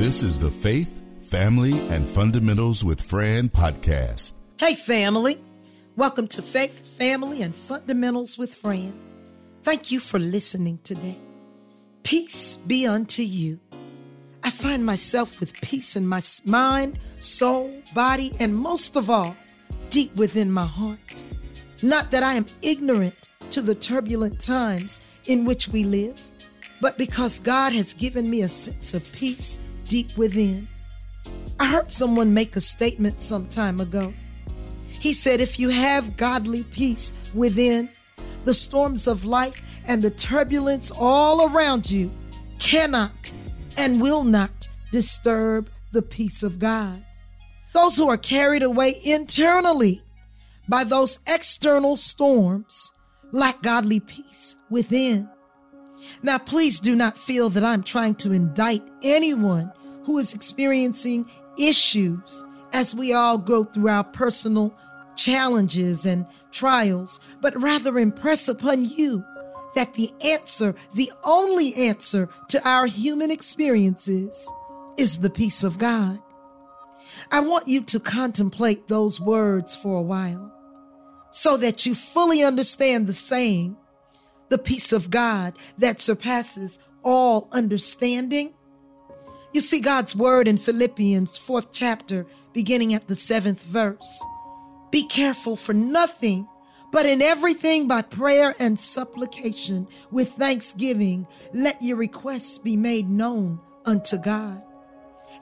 This is the Faith, Family, and Fundamentals with Fran podcast. Hey, family. Welcome to Faith, Family, and Fundamentals with Fran. Thank you for listening today. Peace be unto you. I find myself with peace in my mind, soul, body, and most of all, deep within my heart. Not that I am ignorant to the turbulent times in which we live, but because God has given me a sense of peace deep within. I heard someone make a statement some time ago. He said, If you have godly peace within, the storms of life and the turbulence all around you cannot and will not disturb the peace of God. Those who are carried away internally by those external storms lack godly peace within. Now, please do not feel that I'm trying to indict anyone who is experiencing issues as we all go through our personal challenges and trials, but rather impress upon you that the answer, the only answer to our human experiences, is the peace of God. I want you to contemplate those words for a while so that you fully understand the saying, the peace of God that surpasses all understanding. You see God's word in Philippians, fourth chapter, beginning at the seventh verse. Be careful for nothing, but in everything by prayer and supplication with thanksgiving, let your requests be made known unto God.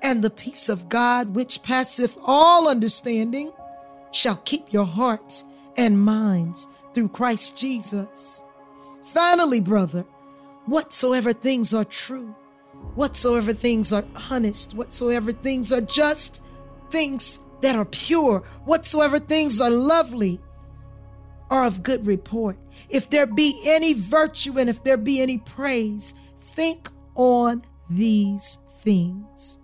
And the peace of God, which passeth all understanding, shall keep your hearts and minds through Christ Jesus. Finally, brother, whatsoever things are true, whatsoever things are honest, whatsoever things are just, things that are pure, whatsoever things are lovely, are of good report. If there be any virtue and if there be any praise, think on these things.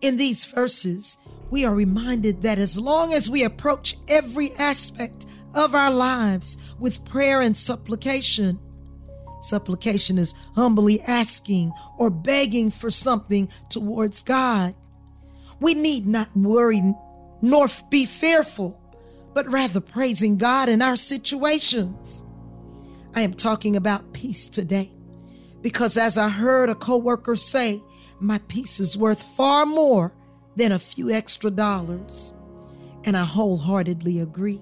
In these verses, we are reminded that as long as we approach every aspect of our lives with prayer and supplication, supplication is humbly asking or begging for something towards God. We need not worry nor be fearful, but rather praising God in our situations. I am talking about peace today because as I heard a coworker say, my peace is worth far more than a few extra dollars. And I wholeheartedly agree.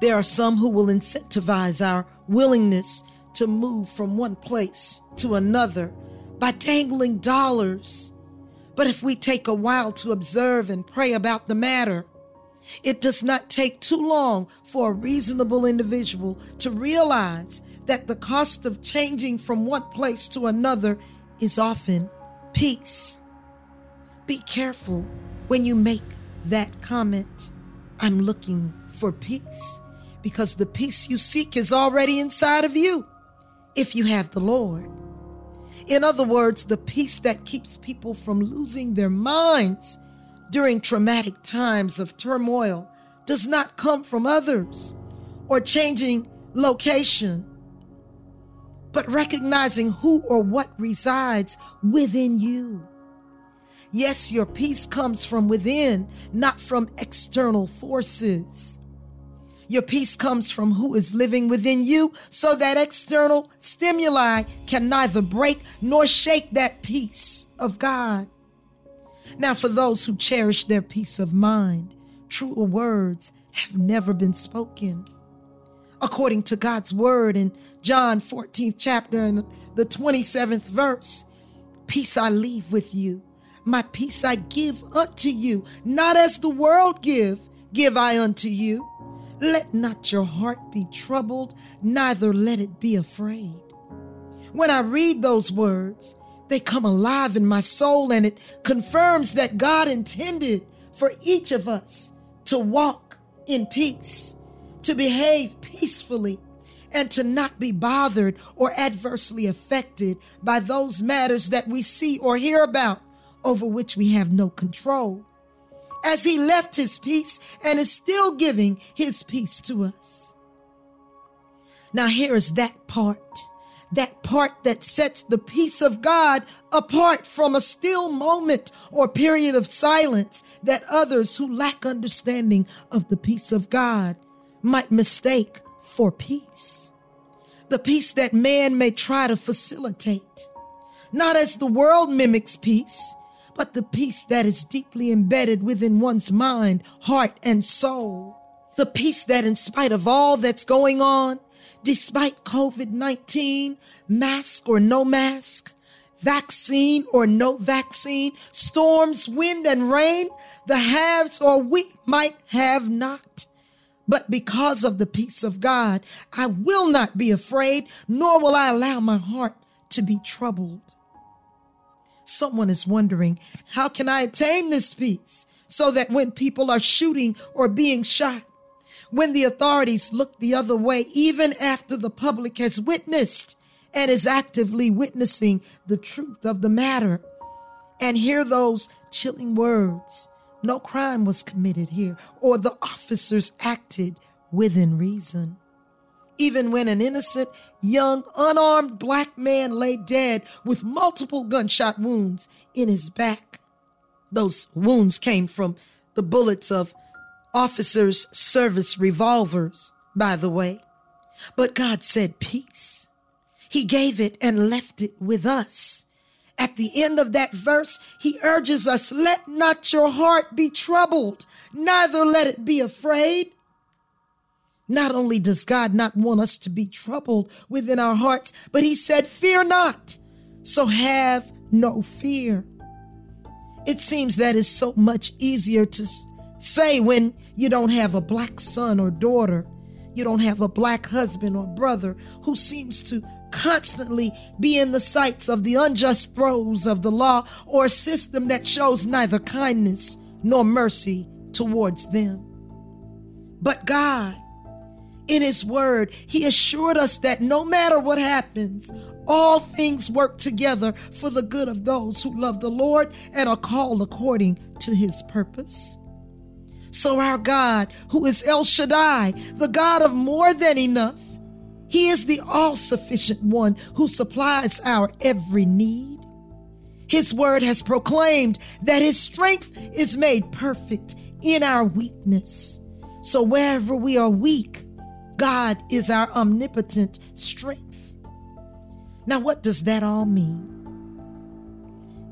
There are some who will incentivize our willingness to move from one place to another by dangling dollars. But if we take a while to observe and pray about the matter, it does not take too long for a reasonable individual to realize that the cost of changing from one place to another is often peace. Be careful when you make that comment. I'm looking for peace because the peace you seek is already inside of you if you have the Lord. In other words, the peace that keeps people from losing their minds during traumatic times of turmoil does not come from others or changing location, but recognizing who or what resides within you. Yes, your peace comes from within, not from external forces. Your peace comes from who is living within you, so that external stimuli can neither break nor shake that peace of God. Now, for those who cherish their peace of mind, truer words have never been spoken. According to God's word in John 14th chapter and the 27th verse, peace I leave with you my peace I give unto you, not as the world give, give I unto you. Let not your heart be troubled, neither let it be afraid. When I read those words, they come alive in my soul and it confirms that God intended for each of us to walk in peace, to behave peacefully, and to not be bothered or adversely affected by those matters that we see or hear about over which we have no control, as he left his peace and is still giving his peace to us. Now, here is that part that part that sets the peace of God apart from a still moment or period of silence that others who lack understanding of the peace of God might mistake for peace. The peace that man may try to facilitate, not as the world mimics peace, but the peace that is deeply embedded within one's mind, heart, and soul. The peace that, in spite of all that's going on, despite COVID 19, mask or no mask, vaccine or no vaccine, storms, wind, and rain, the haves or we might have not. But because of the peace of God, I will not be afraid, nor will I allow my heart to be troubled. Someone is wondering, how can I attain this peace so that when people are shooting or being shot, when the authorities look the other way, even after the public has witnessed and is actively witnessing the truth of the matter, and hear those chilling words no crime was committed here, or the officers acted within reason. Even when an innocent, young, unarmed black man lay dead with multiple gunshot wounds in his back. Those wounds came from the bullets of officers' service revolvers, by the way. But God said peace. He gave it and left it with us. At the end of that verse, he urges us, let not your heart be troubled, neither let it be afraid. Not only does God not want us to be troubled within our hearts, but he said, fear not. So have no fear. It seems that is so much easier to say when you don't have a black son or daughter, you don't have a black husband or brother who seems to constantly be in the sights of the unjust throes of the law or a system that shows neither kindness nor mercy towards them. But God, in His Word, He assured us that no matter what happens, all things work together for the good of those who love the Lord and are called according to His purpose. So, our God, who is El Shaddai, the God of more than enough, He is the all sufficient one who supplies our every need. His word has proclaimed that His strength is made perfect in our weakness. So, wherever we are weak, God is our omnipotent strength. Now, what does that all mean?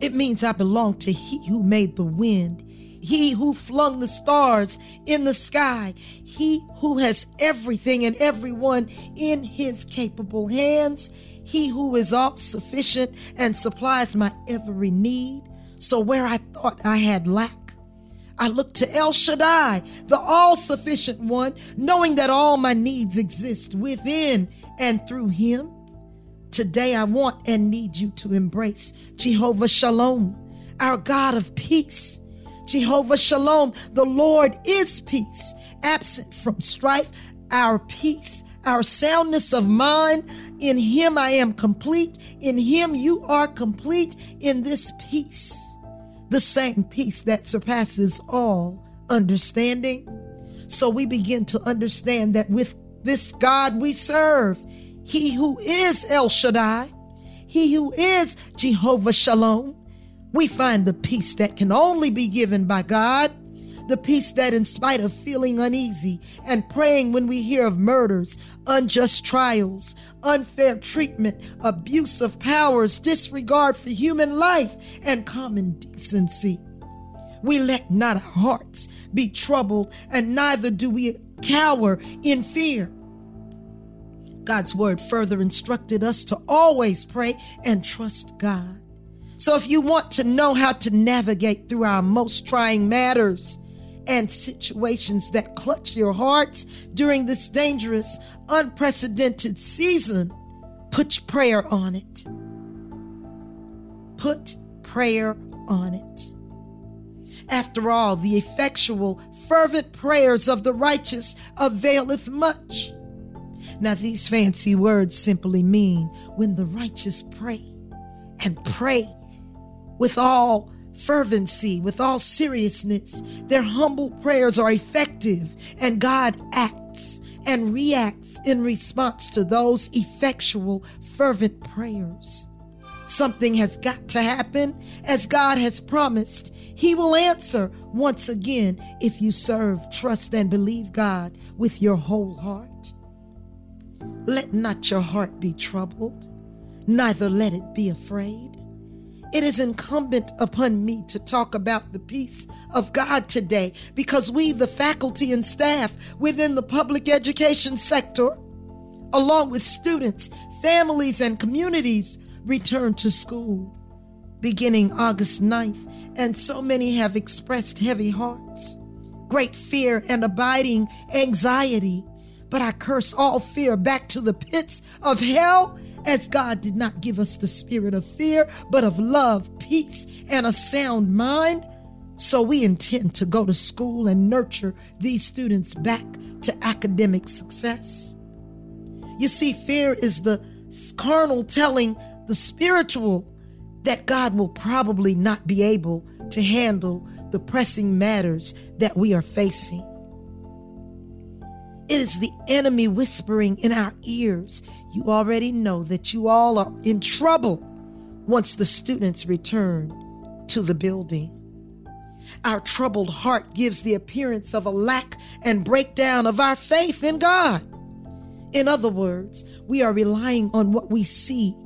It means I belong to He who made the wind he who flung the stars in the sky, he who has everything and everyone in his capable hands, he who is all sufficient and supplies my every need. So where I thought I had lack, I look to El Shaddai, the all sufficient one, knowing that all my needs exist within and through him. Today I want and need you to embrace Jehovah Shalom, our God of peace Jehovah Shalom, the Lord is peace, absent from strife, our peace, our soundness of mind. In Him I am complete. In Him you are complete in this peace, the same peace that surpasses all understanding. So we begin to understand that with this God we serve, He who is El Shaddai, He who is Jehovah Shalom, we find the peace that can only be given by God. The peace that, in spite of feeling uneasy and praying when we hear of murders, unjust trials, unfair treatment, abuse of powers, disregard for human life, and common decency, we let not our hearts be troubled, and neither do we cower in fear. God's word further instructed us to always pray and trust God. So, if you want to know how to navigate through our most trying matters and situations that clutch your hearts during this dangerous, unprecedented season, put prayer on it. Put prayer on it. After all, the effectual, fervent prayers of the righteous availeth much. Now, these fancy words simply mean when the righteous pray and pray with all fervency, with all seriousness. Their humble prayers are effective, and God acts and reacts in response to those effectual, fervent prayers. Something has got to happen as God has promised. He will answer once again if you serve, trust, and believe God with your whole heart. Let not your heart be troubled, neither let it be afraid. It is incumbent upon me to talk about the peace of God today because we, the faculty and staff within the public education sector, along with students, families, and communities, return to school beginning August 9th, and so many have expressed heavy hearts, great fear, and abiding anxiety. But I curse all fear back to the pits of hell, as God did not give us the spirit of fear, but of love, peace, and a sound mind. So we intend to go to school and nurture these students back to academic success. You see, fear is the carnal telling the spiritual that God will probably not be able to handle the pressing matters that we are facing. It is the enemy whispering in our ears. You already know that you all are in trouble once the students return to the building. Our troubled heart gives the appearance of a lack and breakdown of our faith in God. In other words, we are relying on what we see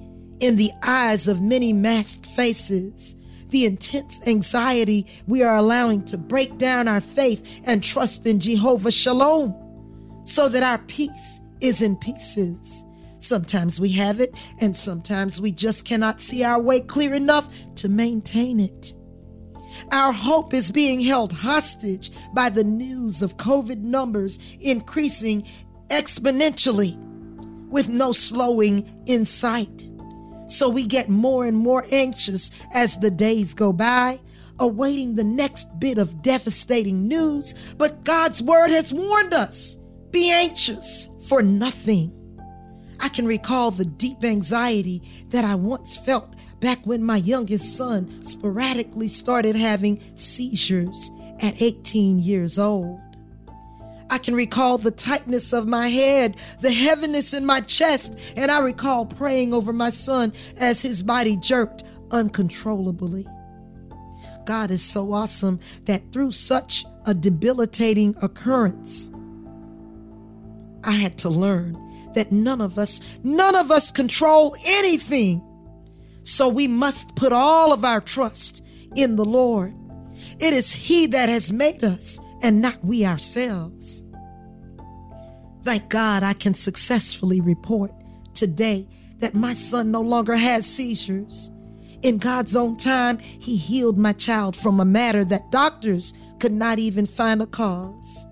in the eyes of many masked faces. The intense anxiety we are allowing to break down our faith and trust in Jehovah Shalom so that our peace is in pieces. Sometimes we have it, and sometimes we just cannot see our way clear enough to maintain it. Our hope is being held hostage by the news of COVID numbers increasing exponentially with no slowing in sight. So we get more and more anxious as the days go by, awaiting the next bit of devastating news. But God's word has warned us be anxious for nothing. I can recall the deep anxiety that I once felt back when my youngest son sporadically started having seizures at 18 years old. I can recall the tightness of my head, the heaviness in my chest, and I recall praying over my son as his body jerked uncontrollably. God is so awesome that through such a debilitating occurrence, I had to learn that none of us, none of us control anything. So we must put all of our trust in the Lord. It is He that has made us and not we ourselves. Thank God I can successfully report today that my son no longer has seizures. In God's own time, He healed my child from a matter that doctors could not even find a cause.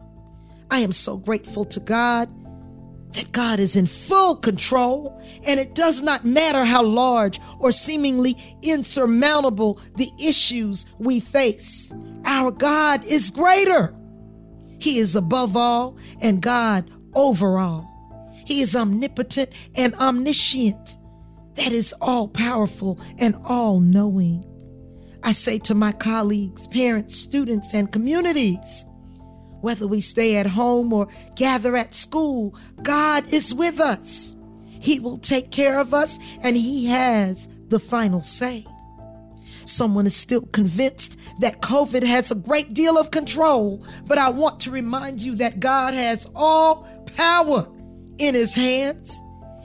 I am so grateful to God that God is in full control, and it does not matter how large or seemingly insurmountable the issues we face. Our God is greater. He is above all and God over all. He is omnipotent and omniscient. That is all powerful and all knowing. I say to my colleagues, parents, students, and communities, whether we stay at home or gather at school, God is with us. He will take care of us and He has the final say. Someone is still convinced that COVID has a great deal of control, but I want to remind you that God has all power in his hands.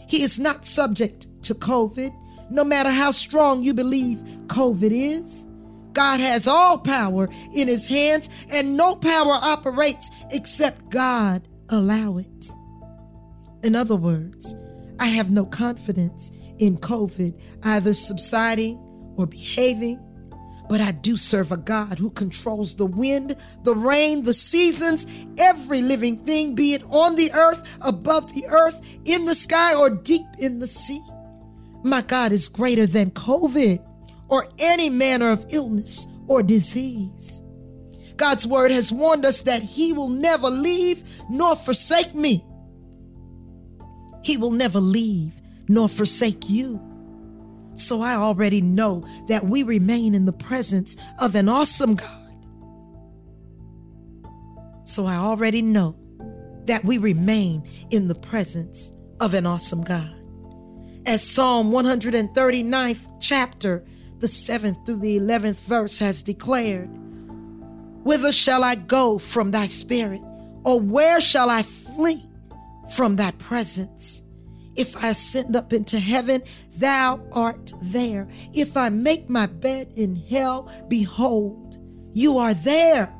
He is not subject to COVID, no matter how strong you believe COVID is. God has all power in his hands, and no power operates except God allow it. In other words, I have no confidence in COVID either subsiding or behaving, but I do serve a God who controls the wind, the rain, the seasons, every living thing, be it on the earth, above the earth, in the sky, or deep in the sea. My God is greater than COVID or any manner of illness or disease. God's word has warned us that He will never leave nor forsake me. He will never leave nor forsake you. So I already know that we remain in the presence of an awesome God. So I already know that we remain in the presence of an awesome God. As Psalm 139th chapter, the 7th through the 11th verse has declared, Whither shall I go from thy spirit? Or where shall I flee from thy presence? If I ascend up into heaven, thou art there. If I make my bed in hell, behold, you are there.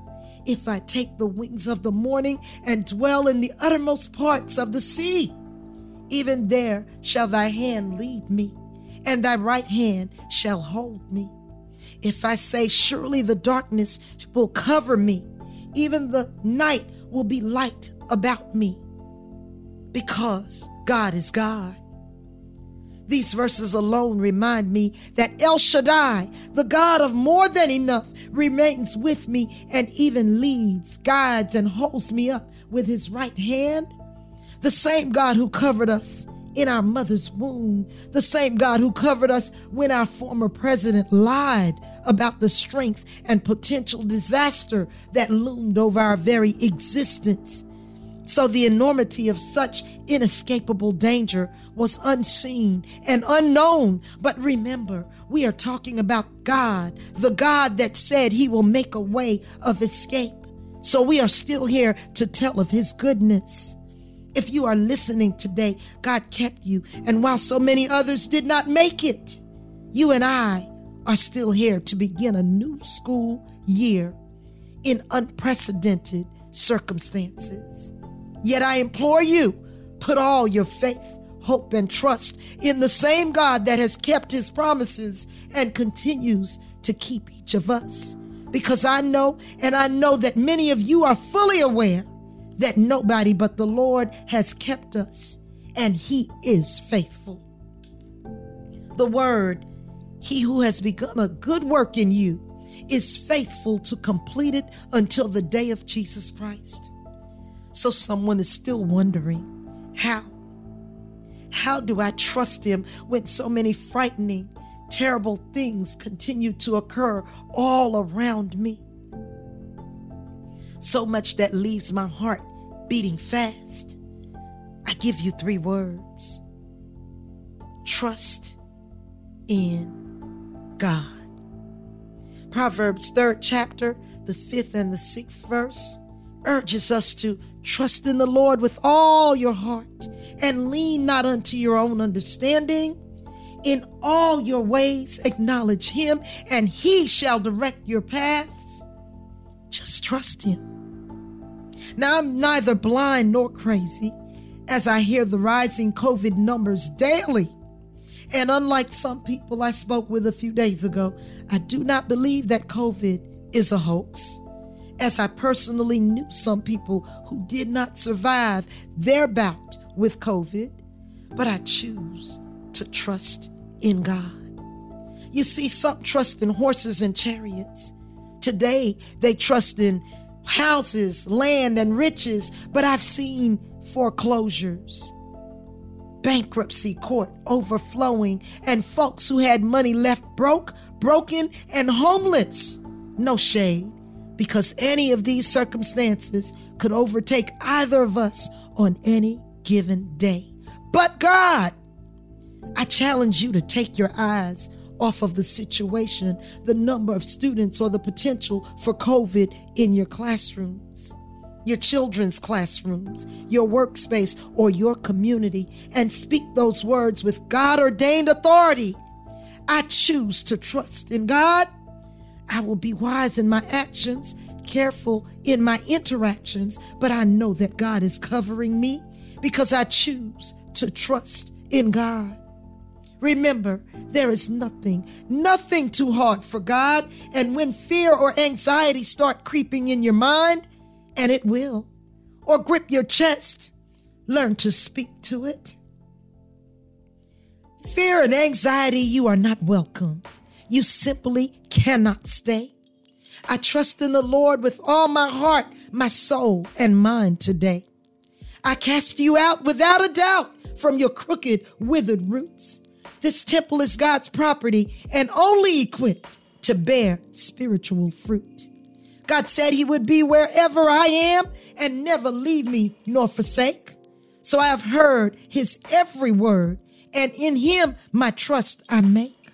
If I take the wings of the morning and dwell in the uttermost parts of the sea, even there shall thy hand lead me, and thy right hand shall hold me. If I say, Surely the darkness will cover me, even the night will be light about me, because God is God. These verses alone remind me that El Shaddai, the God of more than enough, remains with me and even leads, guides, and holds me up with his right hand. The same God who covered us in our mother's womb, the same God who covered us when our former president lied about the strength and potential disaster that loomed over our very existence. So the enormity of such inescapable danger was unseen and unknown. But remember, we are talking about God, the God that said he will make a way of escape. So we are still here to tell of his goodness. If you are listening today, God kept you. And while so many others did not make it, you and I are still here to begin a new school year in unprecedented circumstances. Yet I implore you, put all your faith, hope, and trust in the same God that has kept his promises and continues to keep each of us. Because I know, and I know that many of you are fully aware that nobody but the Lord has kept us, and he is faithful. The word, he who has begun a good work in you, is faithful to complete it until the day of Jesus Christ. So someone is still wondering how? How do I trust him when so many frightening, terrible things continue to occur all around me? So much that leaves my heart beating fast. I give you three words trust in God. Proverbs, third chapter, the fifth and the sixth verse urges us to trust in the Lord with all your heart and lean not unto your own understanding. In all your ways, acknowledge him, and he shall direct your paths. Just trust him. Now, I'm neither blind nor crazy as I hear the rising COVID numbers daily. And unlike some people I spoke with a few days ago, I do not believe that COVID is a hoax as I personally knew some people who did not survive their bout with COVID, but I choose to trust in God. You see, some trust in horses and chariots. Today, they trust in houses, land, and riches, but I've seen foreclosures, bankruptcy court overflowing, and folks who had money left broke, broken, and homeless. No shade because any of these circumstances could overtake either of us on any given day. But God, I challenge you to take your eyes off of the situation, the number of students, or the potential for COVID in your classrooms, your children's classrooms, your workspace, or your community, and speak those words with God ordained authority. I choose to trust in God I will be wise in my actions, careful in my interactions, but I know that God is covering me because I choose to trust in God. Remember, there is nothing, nothing too hard for God. And when fear or anxiety start creeping in your mind, and it will, or grip your chest, learn to speak to it. Fear and anxiety, you are not welcome. You simply cannot stay. I trust in the Lord with all my heart, my soul, and mind today. I cast you out without a doubt from your crooked, withered roots. This temple is God's property and only equipped to bear spiritual fruit. God said he would be wherever I am and never leave me nor forsake. So I have heard his every word and in him my trust I make.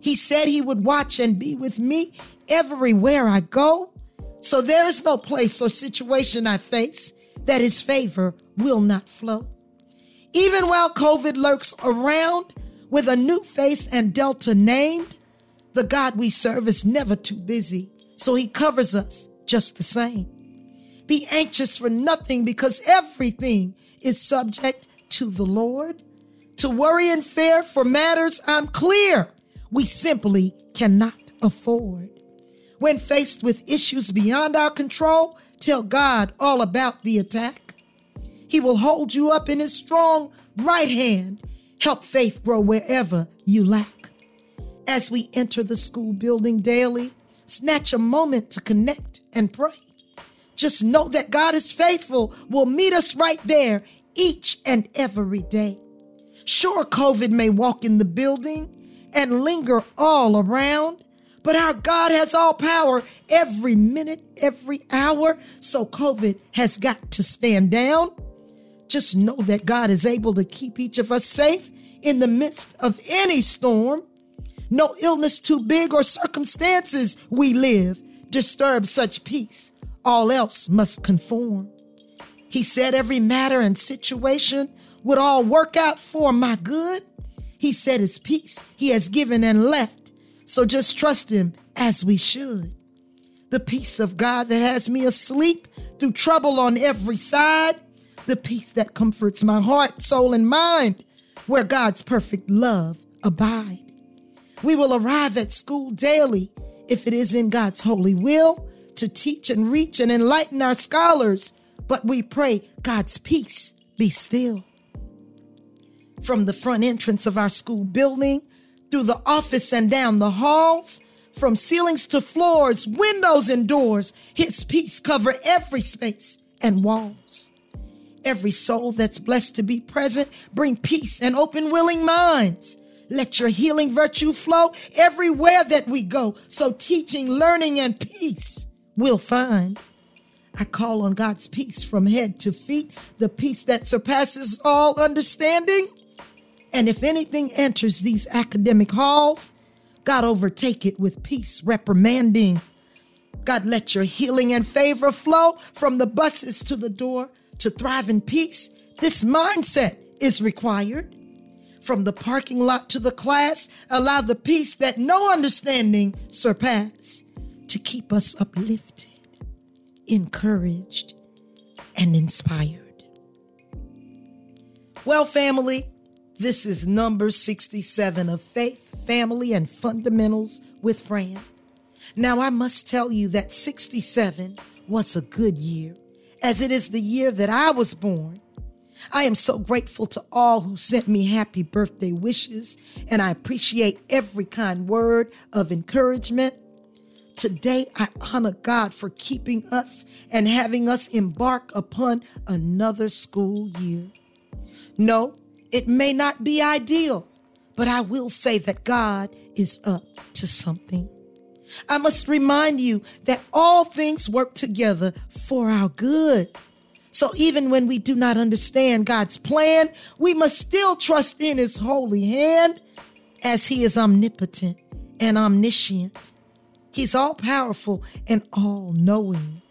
He said he would watch and be with me everywhere I go. So there is no place or situation I face that his favor will not flow. Even while COVID lurks around with a new face and Delta named, the God we serve is never too busy, so he covers us just the same. Be anxious for nothing because everything is subject to the Lord. To worry and fear for matters I'm clear we simply cannot afford. When faced with issues beyond our control, tell God all about the attack. He will hold you up in his strong right hand, help faith grow wherever you lack. As we enter the school building daily, snatch a moment to connect and pray. Just know that God is faithful, will meet us right there each and every day. Sure, COVID may walk in the building and linger all around, but our God has all power every minute, every hour. So COVID has got to stand down. Just know that God is able to keep each of us safe in the midst of any storm. No illness too big or circumstances we live disturb such peace. All else must conform. He said every matter and situation would all work out for my good. He said his peace he has given and left. So just trust him as we should. The peace of God that has me asleep through trouble on every side. The peace that comforts my heart, soul, and mind, where God's perfect love abide. We will arrive at school daily if it is in God's holy will to teach and reach and enlighten our scholars but we pray God's peace be still. From the front entrance of our school building, through the office and down the halls, from ceilings to floors, windows and doors, His peace cover every space and walls. Every soul that's blessed to be present, bring peace and open willing minds. Let your healing virtue flow everywhere that we go. So teaching, learning, and peace we'll find. I call on God's peace from head to feet, the peace that surpasses all understanding. And if anything enters these academic halls, God overtake it with peace, reprimanding. God, let your healing and favor flow from the buses to the door to thrive in peace. This mindset is required. From the parking lot to the class, allow the peace that no understanding surpass to keep us uplifted encouraged, and inspired. Well, family, this is number 67 of Faith, Family, and Fundamentals with Fran. Now, I must tell you that 67 was a good year, as it is the year that I was born. I am so grateful to all who sent me happy birthday wishes, and I appreciate every kind word of encouragement Today, I honor God for keeping us and having us embark upon another school year. No, it may not be ideal, but I will say that God is up to something. I must remind you that all things work together for our good. So even when we do not understand God's plan, we must still trust in His holy hand as He is omnipotent and omniscient. He's all powerful and all knowing.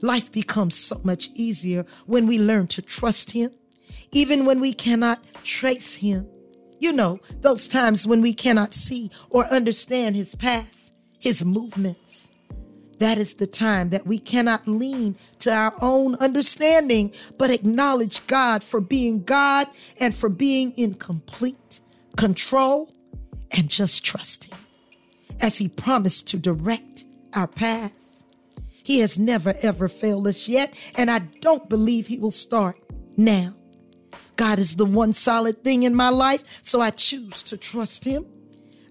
Life becomes so much easier when we learn to trust Him, even when we cannot trace Him. You know, those times when we cannot see or understand His path, His movements. That is the time that we cannot lean to our own understanding, but acknowledge God for being God and for being in complete control and just trust Him as He promised to direct our path. He has never ever failed us yet, and I don't believe He will start now. God is the one solid thing in my life, so I choose to trust Him.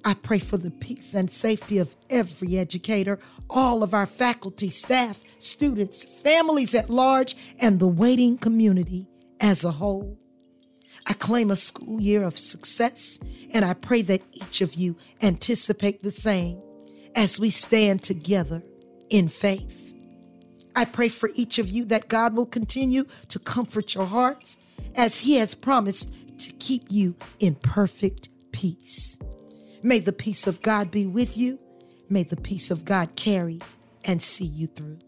I pray for the peace and safety of every educator, all of our faculty, staff, students, families at large, and the waiting community as a whole. I claim a school year of success, and I pray that each of you anticipate the same as we stand together in faith. I pray for each of you that God will continue to comfort your hearts as He has promised to keep you in perfect peace. May the peace of God be with you. May the peace of God carry and see you through.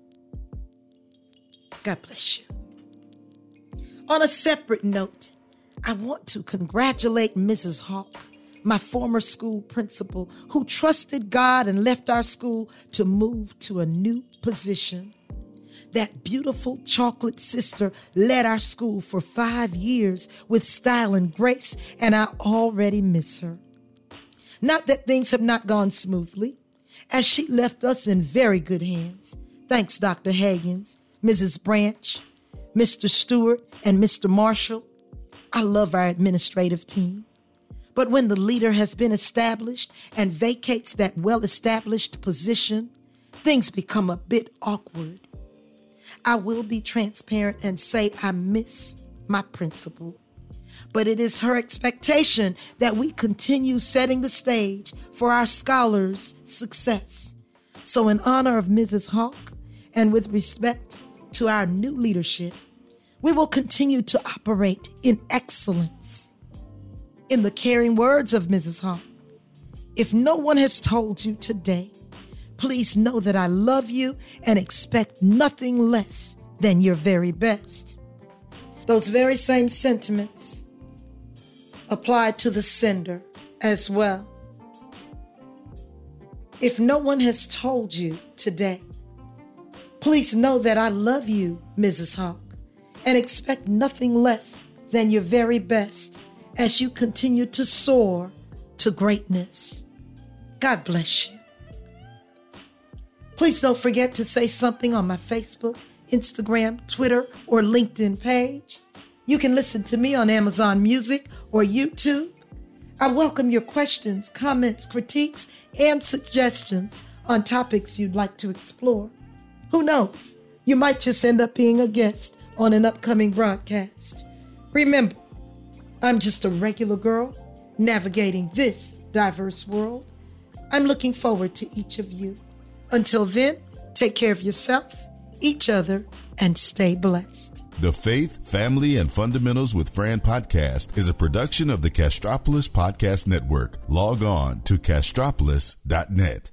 God bless you. On a separate note, I want to congratulate Mrs. Hawk, my former school principal, who trusted God and left our school to move to a new position. That beautiful chocolate sister led our school for five years with style and grace, and I already miss her. Not that things have not gone smoothly, as she left us in very good hands. Thanks, Dr. Hagens, Mrs. Branch, Mr. Stewart, and Mr. Marshall. I love our administrative team. But when the leader has been established and vacates that well established position, things become a bit awkward. I will be transparent and say I miss my principal. But it is her expectation that we continue setting the stage for our scholars' success. So, in honor of Mrs. Hawk and with respect to our new leadership, we will continue to operate in excellence. In the caring words of Mrs. Hawk, if no one has told you today, please know that I love you and expect nothing less than your very best. Those very same sentiments apply to the sender as well. If no one has told you today, please know that I love you, Mrs. Hawk, and expect nothing less than your very best as you continue to soar to greatness. God bless you. Please don't forget to say something on my Facebook, Instagram, Twitter, or LinkedIn page. You can listen to me on Amazon Music or YouTube. I welcome your questions, comments, critiques, and suggestions on topics you'd like to explore. Who knows? You might just end up being a guest on an upcoming broadcast. Remember, I'm just a regular girl navigating this diverse world. I'm looking forward to each of you. Until then, take care of yourself, each other, and stay blessed. The Faith, Family, and Fundamentals with Fran podcast is a production of the Castropolis Podcast Network. Log on to castropolis.net.